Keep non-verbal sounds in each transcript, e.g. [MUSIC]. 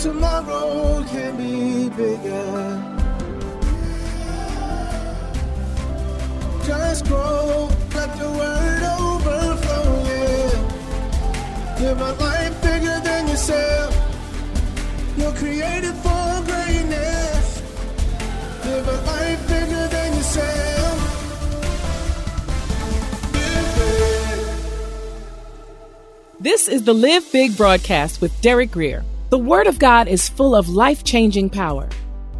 tomorrow can be bigger. Just grow, let the word overflow, yeah. Live a life bigger than yourself. You're created for greatness. Live a life bigger than yourself. This is the Live Big broadcast with Derek Grier. The Word of God is full of life changing power.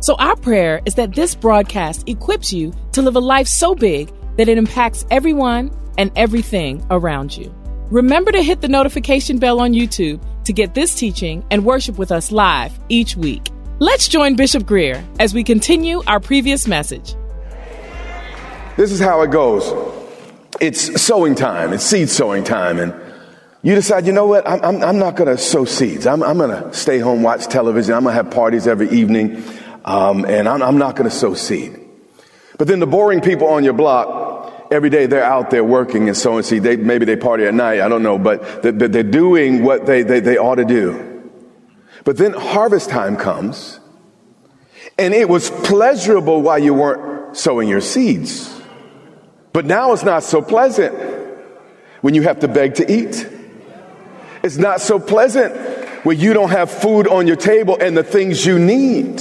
So, our prayer is that this broadcast equips you to live a life so big that it impacts everyone and everything around you. Remember to hit the notification bell on YouTube to get this teaching and worship with us live each week. Let's join Bishop Grier as we continue our previous message. This is how it goes. It's sowing time. It's seed sowing time. And you decide, you know what? I'm, I'm, I'm not going to sow seeds. I'm, I'm going to stay home, watch television. I'm going to have parties every evening. Um, and I'm, I'm not going to sow seed. But then the boring people on your block, every day they're out there working and sowing seed. They, maybe they party at night. I don't know. But they're, they're doing what they, they, they ought to do. But then harvest time comes. And it was pleasurable while you weren't sowing your seeds. But now it's not so pleasant when you have to beg to eat. It's not so pleasant when you don't have food on your table and the things you need.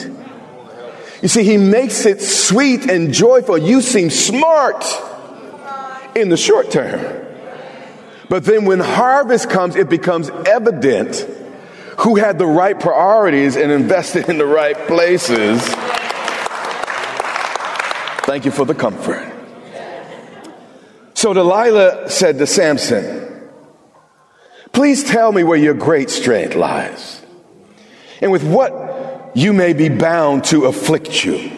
You see, he makes it sweet and joyful. You seem smart in the short term. But then when harvest comes, it becomes evident who had the right priorities and invested in the right places. Thank you for the comfort. So Delilah said to Samson, Please tell me where your great strength lies, and with what you may be bound to afflict you.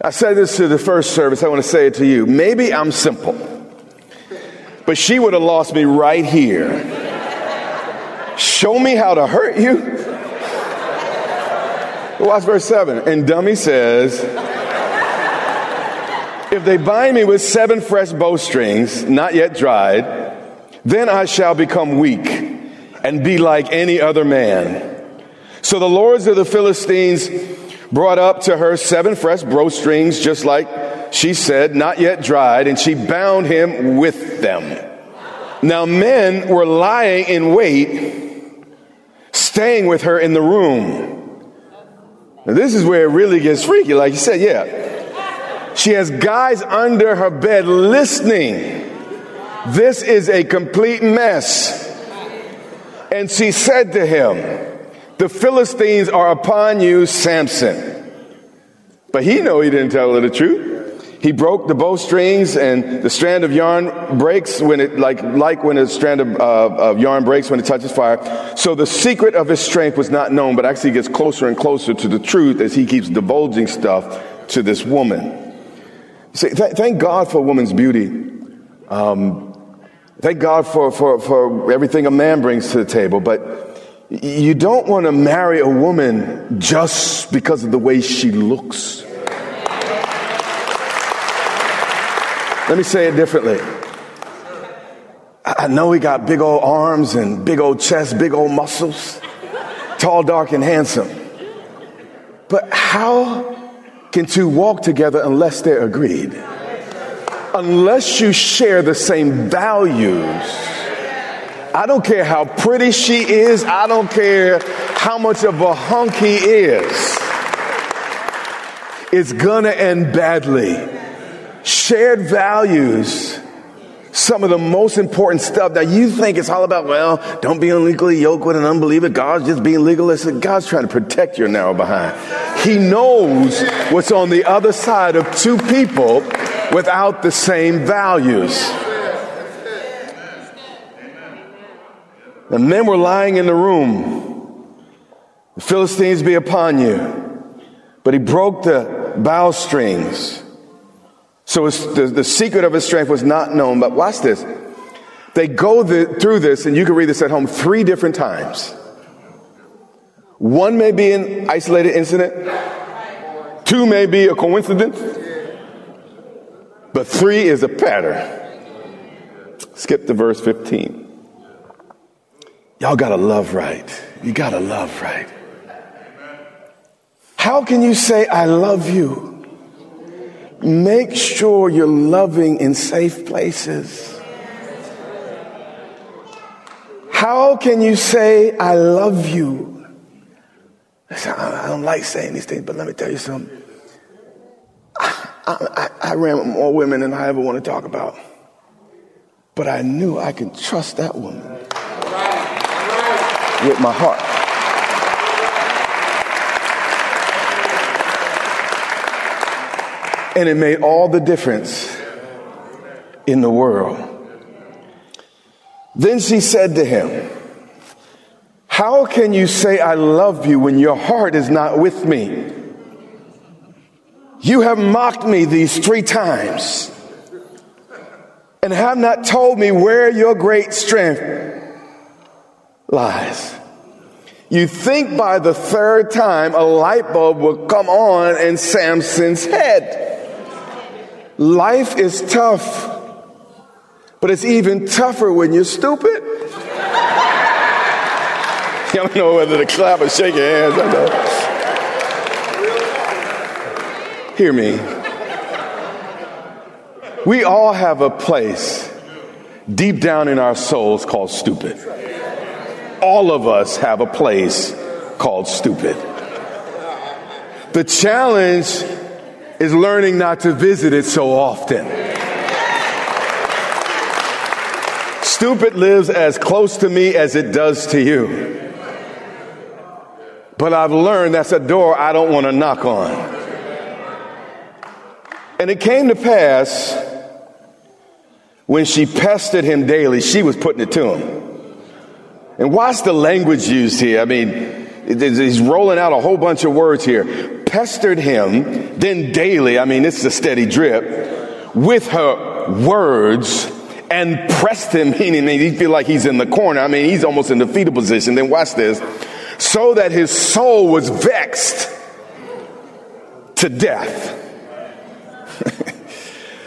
I said this to the first service, I want to say it to you. Maybe I'm simple, but she would have lost me right here. Show me how to hurt you. Watch verse 7. And Dummy says, If they bind me with seven fresh bowstrings, not yet dried, then I shall become weak and be like any other man. So the lords of the Philistines brought up to her seven fresh bowstrings, just like she said, not yet dried, and she bound him with them. Now men were lying in wait, staying with her in the room. Now this is where it really gets freaky. Like you said, yeah. She has guys under her bed listening. This is a complete mess. And she said to him, the Philistines are upon you, Samson. But he know he didn't tell her the truth. He broke the bowstrings and the strand of yarn breaks when it, like, like when a strand of, uh, of yarn breaks when it touches fire. So the secret of his strength was not known, but actually gets closer and closer to the truth as he keeps divulging stuff to this woman. See, th- thank God for a woman's beauty. Um, thank God for, for, for everything a man brings to the table, but you don't want to marry a woman just because of the way she looks. Let me say it differently. I know he got big old arms and big old chest, big old muscles, tall, dark, and handsome. But how can two walk together unless they're agreed? Unless you share the same values. I don't care how pretty she is. I don't care how much of a hunk he is. It's gonna end badly. Shared values, some of the most important stuff that you think it's all about, well, don't be unlegally yoked with an unbeliever. God's just being legalistic. God's trying to protect your narrow behind. He knows what's on the other side of two people without the same values. The men were lying in the room. The Philistines be upon you. But he broke the bow strings. So the, the secret of his strength was not known. But watch this. They go the, through this, and you can read this at home three different times. One may be an isolated incident, two may be a coincidence, but three is a pattern. Skip to verse 15. Y'all gotta love right. You gotta love right. How can you say, I love you? Make sure you're loving in safe places. How can you say, I love you? I don't like saying these things, but let me tell you something. I, I, I ran with more women than I ever want to talk about. But I knew I could trust that woman with my heart. And it made all the difference in the world. Then she said to him, How can you say I love you when your heart is not with me? You have mocked me these three times and have not told me where your great strength lies. You think by the third time a light bulb will come on in Samson's head. Life is tough. But it's even tougher when you're stupid. [LAUGHS] I don't know whether to clap or shake your hands. Hear me. We all have a place deep down in our souls called stupid. All of us have a place called stupid. The challenge is learning not to visit it so often. Stupid lives as close to me as it does to you. But I've learned that's a door I don't want to knock on. And it came to pass when she pestered him daily, she was putting it to him. And watch the language used here. I mean, he's rolling out a whole bunch of words here. Pestered him, then daily, I mean, this is a steady drip, with her words and pressed him, [LAUGHS] meaning he feel like he's in the corner. I mean, he's almost in the fetal position. Then watch this. So that his soul was vexed to death.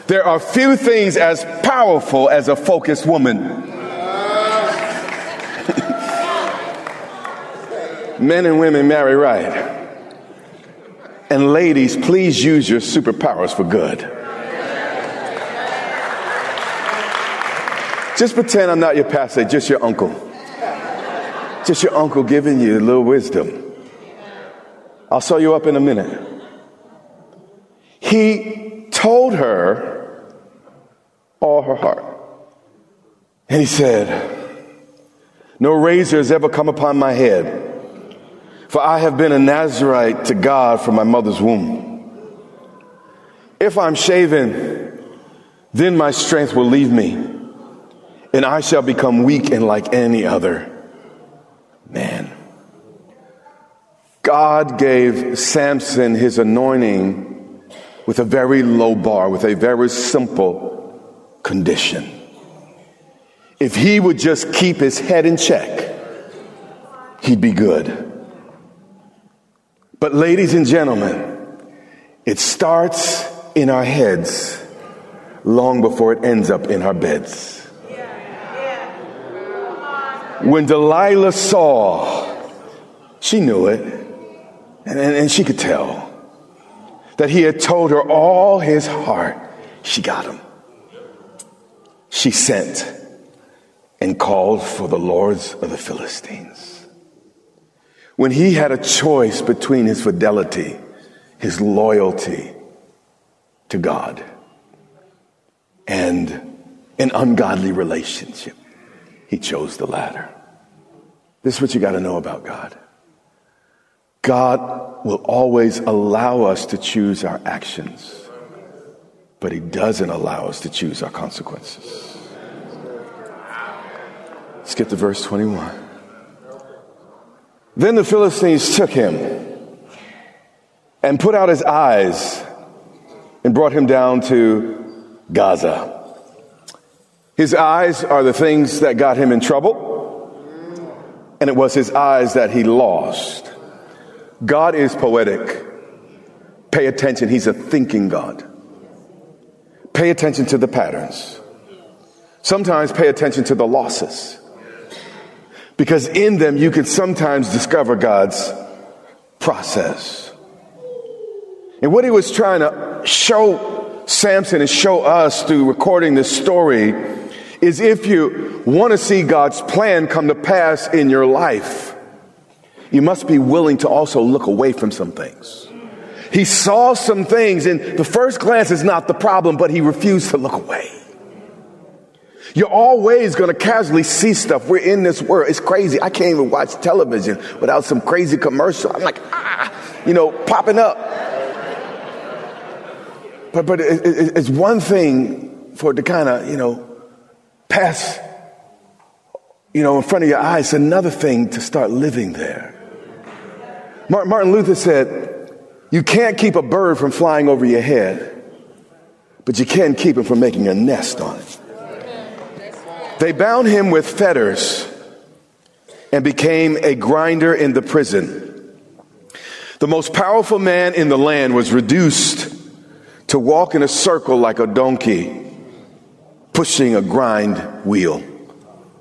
There are few things as powerful as a focused woman. [LAUGHS] Men and women marry right. And ladies, please use your superpowers for good. Just pretend I'm not your pastor, just your uncle. Just your uncle giving you a little wisdom. I'll sew you up in a minute. He told her all her heart. And he said, No razor has ever come upon my head, for I have been a Nazarite to God from my mother's womb. If I'm shaven, then my strength will leave me and I shall become weak and like any other man. God gave Samson his anointing with a very low bar, with a very simple condition. If he would just keep his head in check, he'd be good. But, ladies and gentlemen, it starts in our heads long before it ends up in our beds. When Delilah saw, she knew it, and, and, and she could tell that he had told her all his heart. She got him. She sent and called for the lords of the Philistines. When he had a choice between his fidelity, his loyalty to God, and an ungodly relationship, he chose the latter. This is what you got to know about God. God will always allow us to choose our actions, but He doesn't allow us to choose our consequences. Let's get to verse 21. Then the Philistines took him and put out his eyes and brought him down to Gaza. His eyes are the things that got him in trouble, and it was his eyes that he lost. God is poetic. Pay attention, he's a thinking God. Pay attention to the patterns. Sometimes pay attention to the losses. Because in them you can sometimes discover God's process. And what he was trying to show Samson and show us through recording this story is if you want to see God's plan come to pass in your life, you must be willing to also look away from some things. He saw some things, and the first glance is not the problem, but he refused to look away. You're always going to casually see stuff. We're in this world. It's crazy. I can't even watch television without some crazy commercial. I'm like, ah, you know, popping up. But, but it, it, it's one thing for it to kind of, you know, pass, you know, in front of your eyes. It's another thing to start living there. Martin Luther said, you can't keep a bird from flying over your head, but you can keep it from making a nest on it. They bound him with fetters and became a grinder in the prison. The most powerful man in the land was reduced to walk in a circle like a donkey, pushing a grind wheel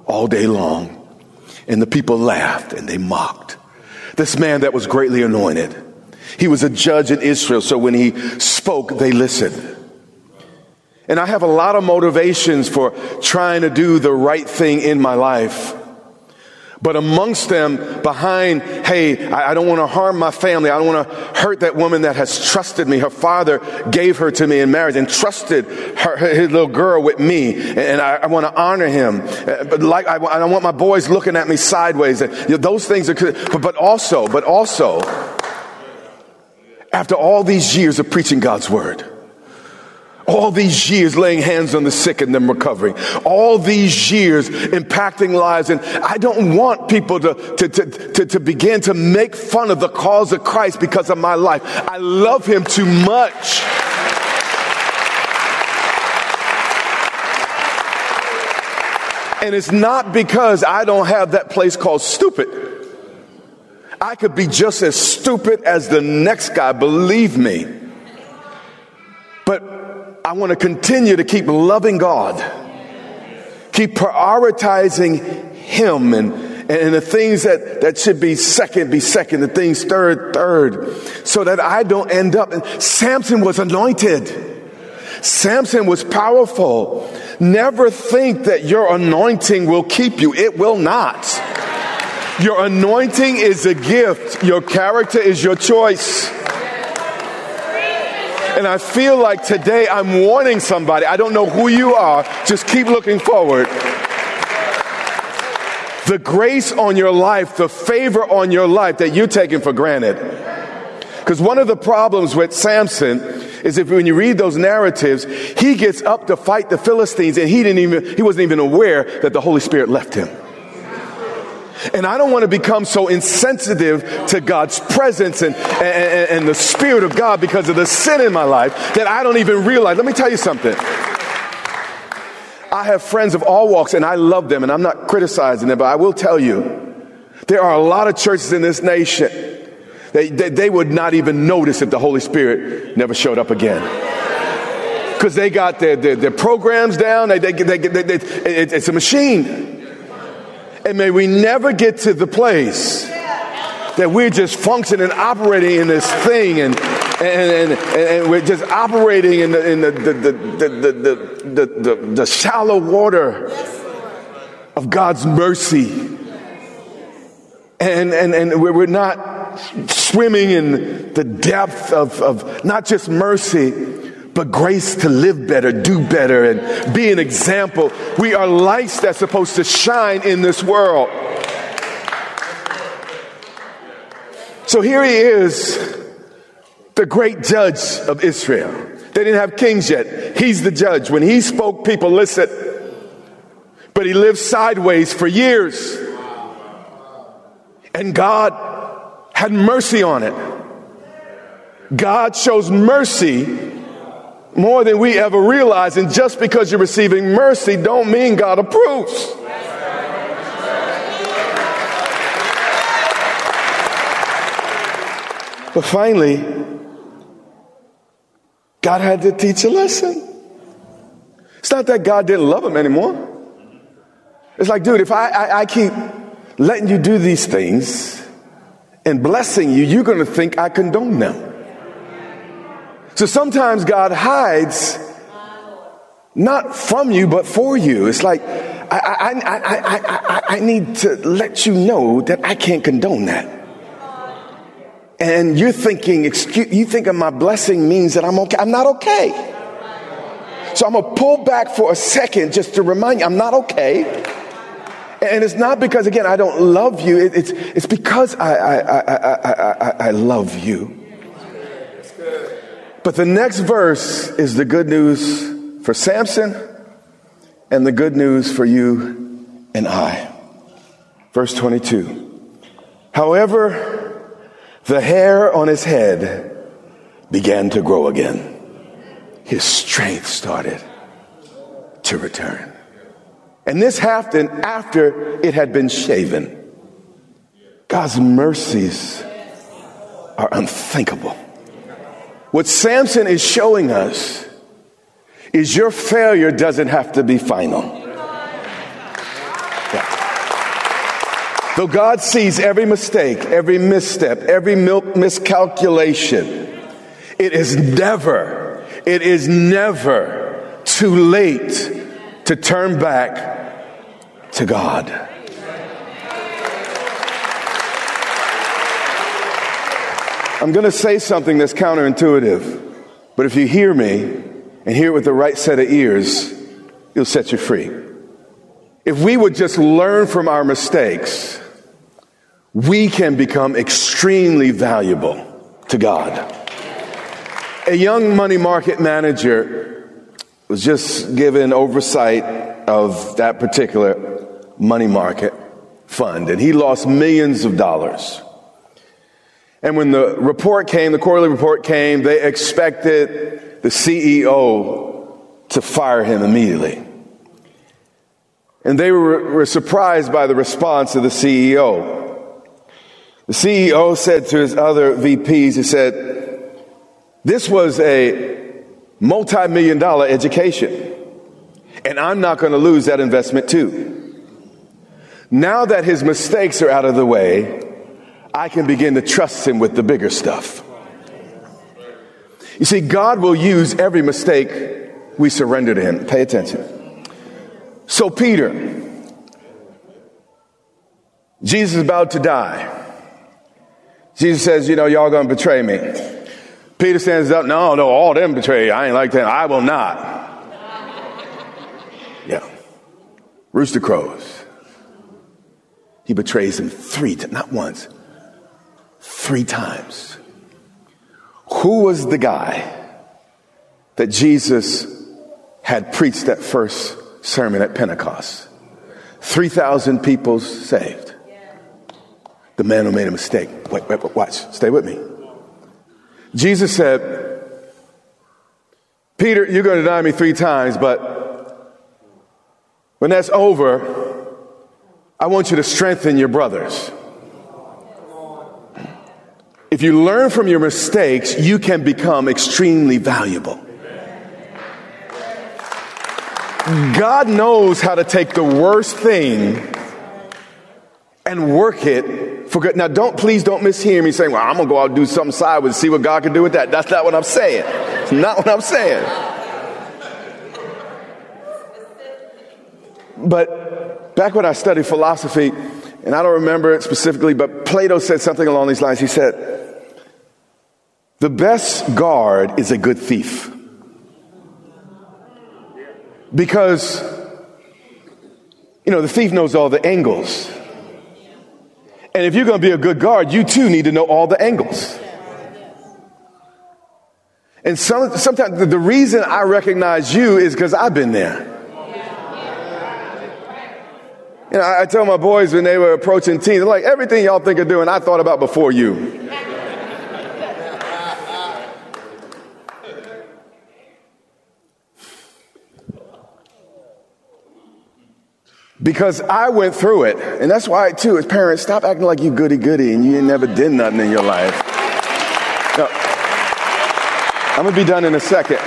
all day long. And the people laughed and they mocked. This man that was greatly anointed. He was a judge in Israel, so when he spoke, they listened. And I have a lot of motivations for trying to do the right thing in my life. But amongst them, behind, hey, I, don't want to harm my family. I don't want to hurt that woman that has trusted me. Her father gave her to me in marriage and trusted her, his little girl with me. And I, I want to honor him. Uh, but like, I, I, don't want my boys looking at me sideways. You know, those things are, but, but also, but also, after all these years of preaching God's word, all these years laying hands on the sick and them recovering. All these years impacting lives. And I don't want people to, to, to, to, to begin to make fun of the cause of Christ because of my life. I love him too much. And it's not because I don't have that place called stupid. I could be just as stupid as the next guy, believe me. But I want to continue to keep loving God, keep prioritizing Him and, and the things that, that should be second, be second, the things third, third, so that I don't end up. And Samson was anointed. Samson was powerful. Never think that your anointing will keep you. It will not. Your anointing is a gift. Your character is your choice. And I feel like today I'm warning somebody. I don't know who you are. Just keep looking forward. The grace on your life, the favor on your life that you're taking for granted. Because one of the problems with Samson is if when you read those narratives, he gets up to fight the Philistines and he didn't even, he wasn't even aware that the Holy Spirit left him. And I don't want to become so insensitive to God's presence and, and, and, the Spirit of God because of the sin in my life that I don't even realize. Let me tell you something. I have friends of all walks and I love them and I'm not criticizing them, but I will tell you there are a lot of churches in this nation that they, they would not even notice if the Holy Spirit never showed up again because they got their, their, their, programs down. They, they, they, they, it's a machine. And may we never get to the place that we're just functioning and operating in this thing and and, and, and we're just operating in the, in the, the, the, the, the, the, the shallow water of God's mercy. And, and, and we're not swimming in the depth of, of not just mercy, but grace to live better, do better, and be an example. We are lights that's supposed to shine in this world. So here he is, the great judge of Israel. They didn't have kings yet. He's the judge. When he spoke, people listened. but he lived sideways for years. And God had mercy on it. God shows mercy more than we ever realize. And just because you're receiving mercy don't mean God approves. But finally, God had to teach a lesson. It's not that God didn't love him anymore. It's like, dude, if I, I, I keep letting you do these things and blessing you, you're going to think I condone them. So sometimes God hides not from you, but for you. It's like, I, I, I, I, I, need to let you know that I can't condone that. And you're thinking, excuse, you think my blessing means that I'm okay. I'm not okay. So I'm to pull back for a second just to remind you, I'm not okay. And it's not because, again, I don't love you. It's, it's because I, I, I, I, I love you. But the next verse is the good news for Samson and the good news for you and I. Verse 22. However, the hair on his head began to grow again. His strength started to return. And this happened after it had been shaven. God's mercies are unthinkable. What Samson is showing us is your failure doesn't have to be final. Yeah. Though God sees every mistake, every misstep, every miscalculation, it is never, it is never too late to turn back to God. I'm going to say something that's counterintuitive, but if you hear me and hear it with the right set of ears, it'll set you free. If we would just learn from our mistakes, we can become extremely valuable to God. A young money market manager was just given oversight of that particular money market fund, and he lost millions of dollars. And when the report came, the quarterly report came, they expected the CEO to fire him immediately. And they were, were surprised by the response of the CEO. The CEO said to his other VPs, he said, this was a multi-million dollar education. And I'm not going to lose that investment too. Now that his mistakes are out of the way, I can begin to trust him with the bigger stuff. You see, God will use every mistake we surrender to him. Pay attention. So, Peter, Jesus is about to die. Jesus says, You know, y'all gonna betray me. Peter stands up, No, no, all them betray you. I ain't like that. I will not. Yeah. Rooster crows. He betrays him three times, not once, three times. Who was the guy that Jesus had preached that first sermon at Pentecost? 3,000 people saved. The man who made a mistake. Wait, wait, wait, watch. Stay with me. Jesus said, Peter, you're going to deny me three times, but when that's over, I want you to strengthen your brothers. If you learn from your mistakes, you can become extremely valuable. God knows how to take the worst thing and work it for good. Now, don't please don't mishear me saying, "Well, I'm gonna go out and do something sideways, see what God can do with that." That's not what I'm saying. It's not what I'm saying. But back when I studied philosophy, and I don't remember it specifically, but Plato said something along these lines. He said, the best guard is a good thief. Because, you know, the thief knows all the angles. And if you're going to be a good guard, you too need to know all the angles. And some, sometimes the reason I recognize you is because I've been there. You know, I, tell my boys when they were approaching teens, they're like, everything y'all think of doing, I thought about before you. Because I went through it. And that's why, too, as parents, stop acting like you goody goody and you never did nothing in your life. No. I'm going to be done in a second.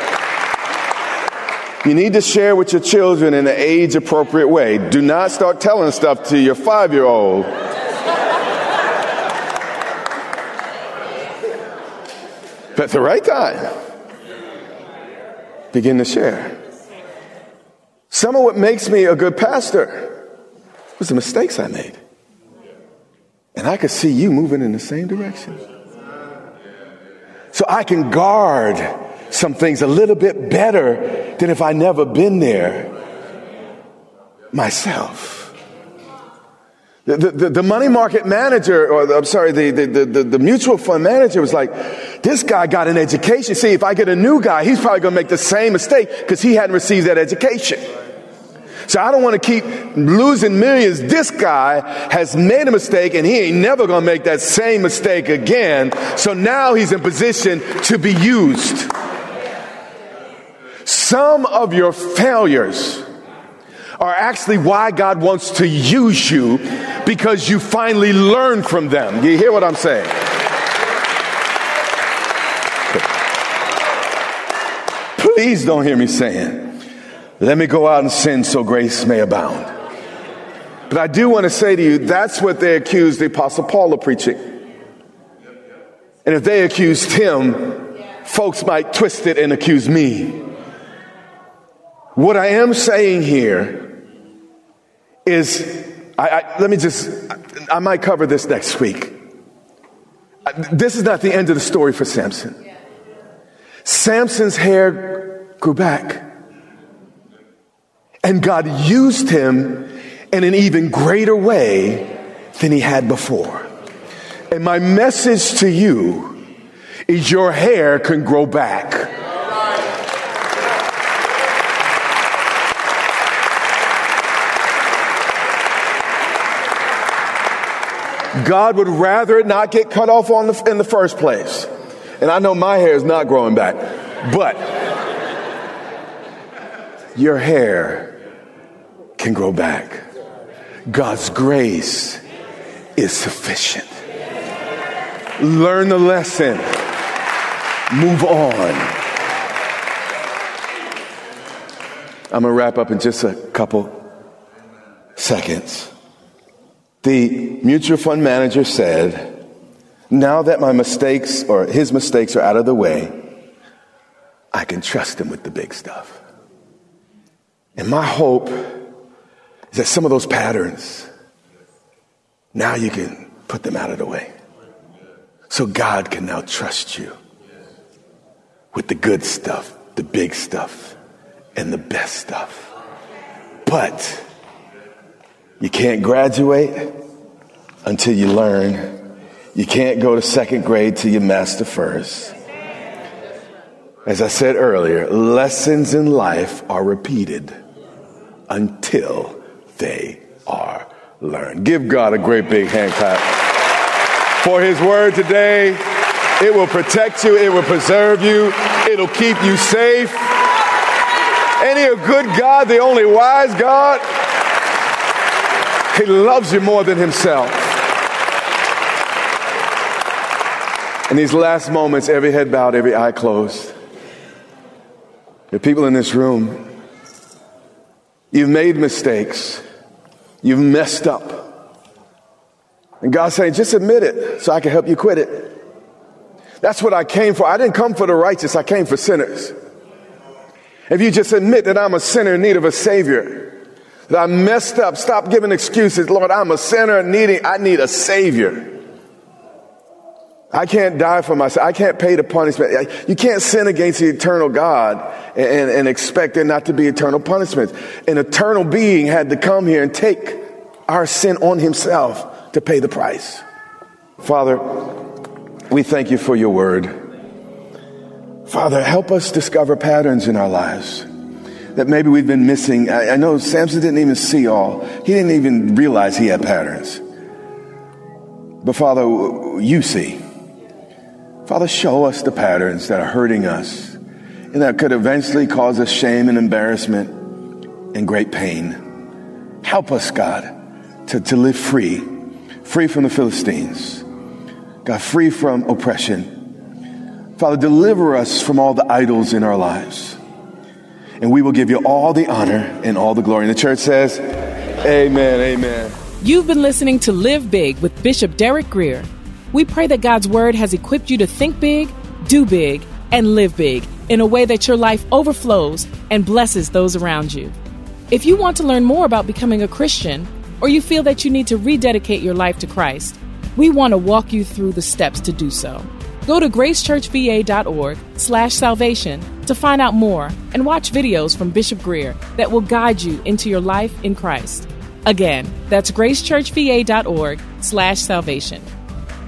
You need to share with your children in an age appropriate way. Do not start telling stuff to your five year old. but at the right time, begin to share. Some of what makes me a good pastor was the mistakes I made. And I could see you moving in the same direction. So I can guard some things a little bit better than if I never been there myself. The, the, the, money market manager, or the, I'm sorry, the, the, the, the mutual fund manager was like, this guy got an education. See, if I get a new guy, he's probably going to make the same mistake because he hadn't received that education. So I don't want to keep losing millions. This guy has made a mistake and he ain't never going to make that same mistake again. So now he's in position to be used. Some of your failures are actually why God wants to use you because you finally learn from them. You hear what I'm saying? Please don't hear me saying, let me go out and sin so grace may abound. But I do want to say to you, that's what they accused the Apostle Paul of preaching. And if they accused him, folks might twist it and accuse me. What I am saying here is, I, I, let me just, I might cover this next week. This is not the end of the story for Samson. Samson's hair grew back. And God used him in an even greater way than he had before. And my message to you is your hair can grow back. God would rather it not get cut off on the, in the first place. And I know my hair is not growing back, but your hair can grow back. God's grace is sufficient. Learn the lesson. Move on. I'm going to wrap up in just a couple seconds. The mutual fund manager said, now that my mistakes or his mistakes are out of the way, I can trust him with the big stuff. And my hope is that some of those patterns, now you can put them out of the way. So God can now trust you with the good stuff, the big stuff, and the best stuff. But you can't graduate until you learn. You can't go to second grade till you master first. As I said earlier, lessons in life are repeated until they are learned. Give God a great big hand clap for his word today. It will protect you, it will preserve you, it'll keep you safe. Ain't he a good God, the only wise God? He loves you more than himself. In these last moments, every head bowed, every eye closed. Are people in this room. You've made mistakes. You've messed up. And God's saying, just admit it so I can help you quit it. That's what I came for. I didn't come for the righteous, I came for sinners. If you just admit that I'm a sinner in need of a Savior, that I messed up. Stop giving excuses. Lord, I'm a sinner needing, I need a savior. I can't die for myself. I can't pay the punishment. You can't sin against the eternal God and, and expect there not to be eternal punishment. An eternal being had to come here and take our sin on himself to pay the price. Father, we thank you for your word. Father, help us discover patterns in our lives. That maybe we've been missing. I, I know Samson didn't even see all, he didn't even realize he had patterns. But Father, you see. Father, show us the patterns that are hurting us and that could eventually cause us shame and embarrassment and great pain. Help us, God, to, to live free, free from the Philistines, God, free from oppression. Father, deliver us from all the idols in our lives. And we will give you all the honor and all the glory. And the church says, Amen, amen. You've been listening to Live Big with Bishop Derek Grier. We pray that God's Word has equipped you to think big, do big, and live big in a way that your life overflows and blesses those around you. If you want to learn more about becoming a Christian, or you feel that you need to rededicate your life to Christ, we want to walk you through the steps to do so. Go to gracechurchva.org slash salvation to find out more and watch videos from Bishop Grier that will guide you into your life in Christ. Again, that's gracechurchva.org slash salvation.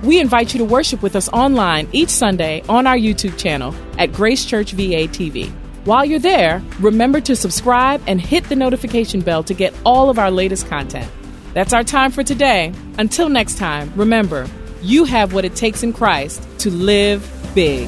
We invite you to worship with us online each Sunday on our YouTube channel at Grace Church VA TV. While you're there, remember to subscribe and hit the notification bell to get all of our latest content. That's our time for today. Until next time, remember, you have what it takes in Christ to live big.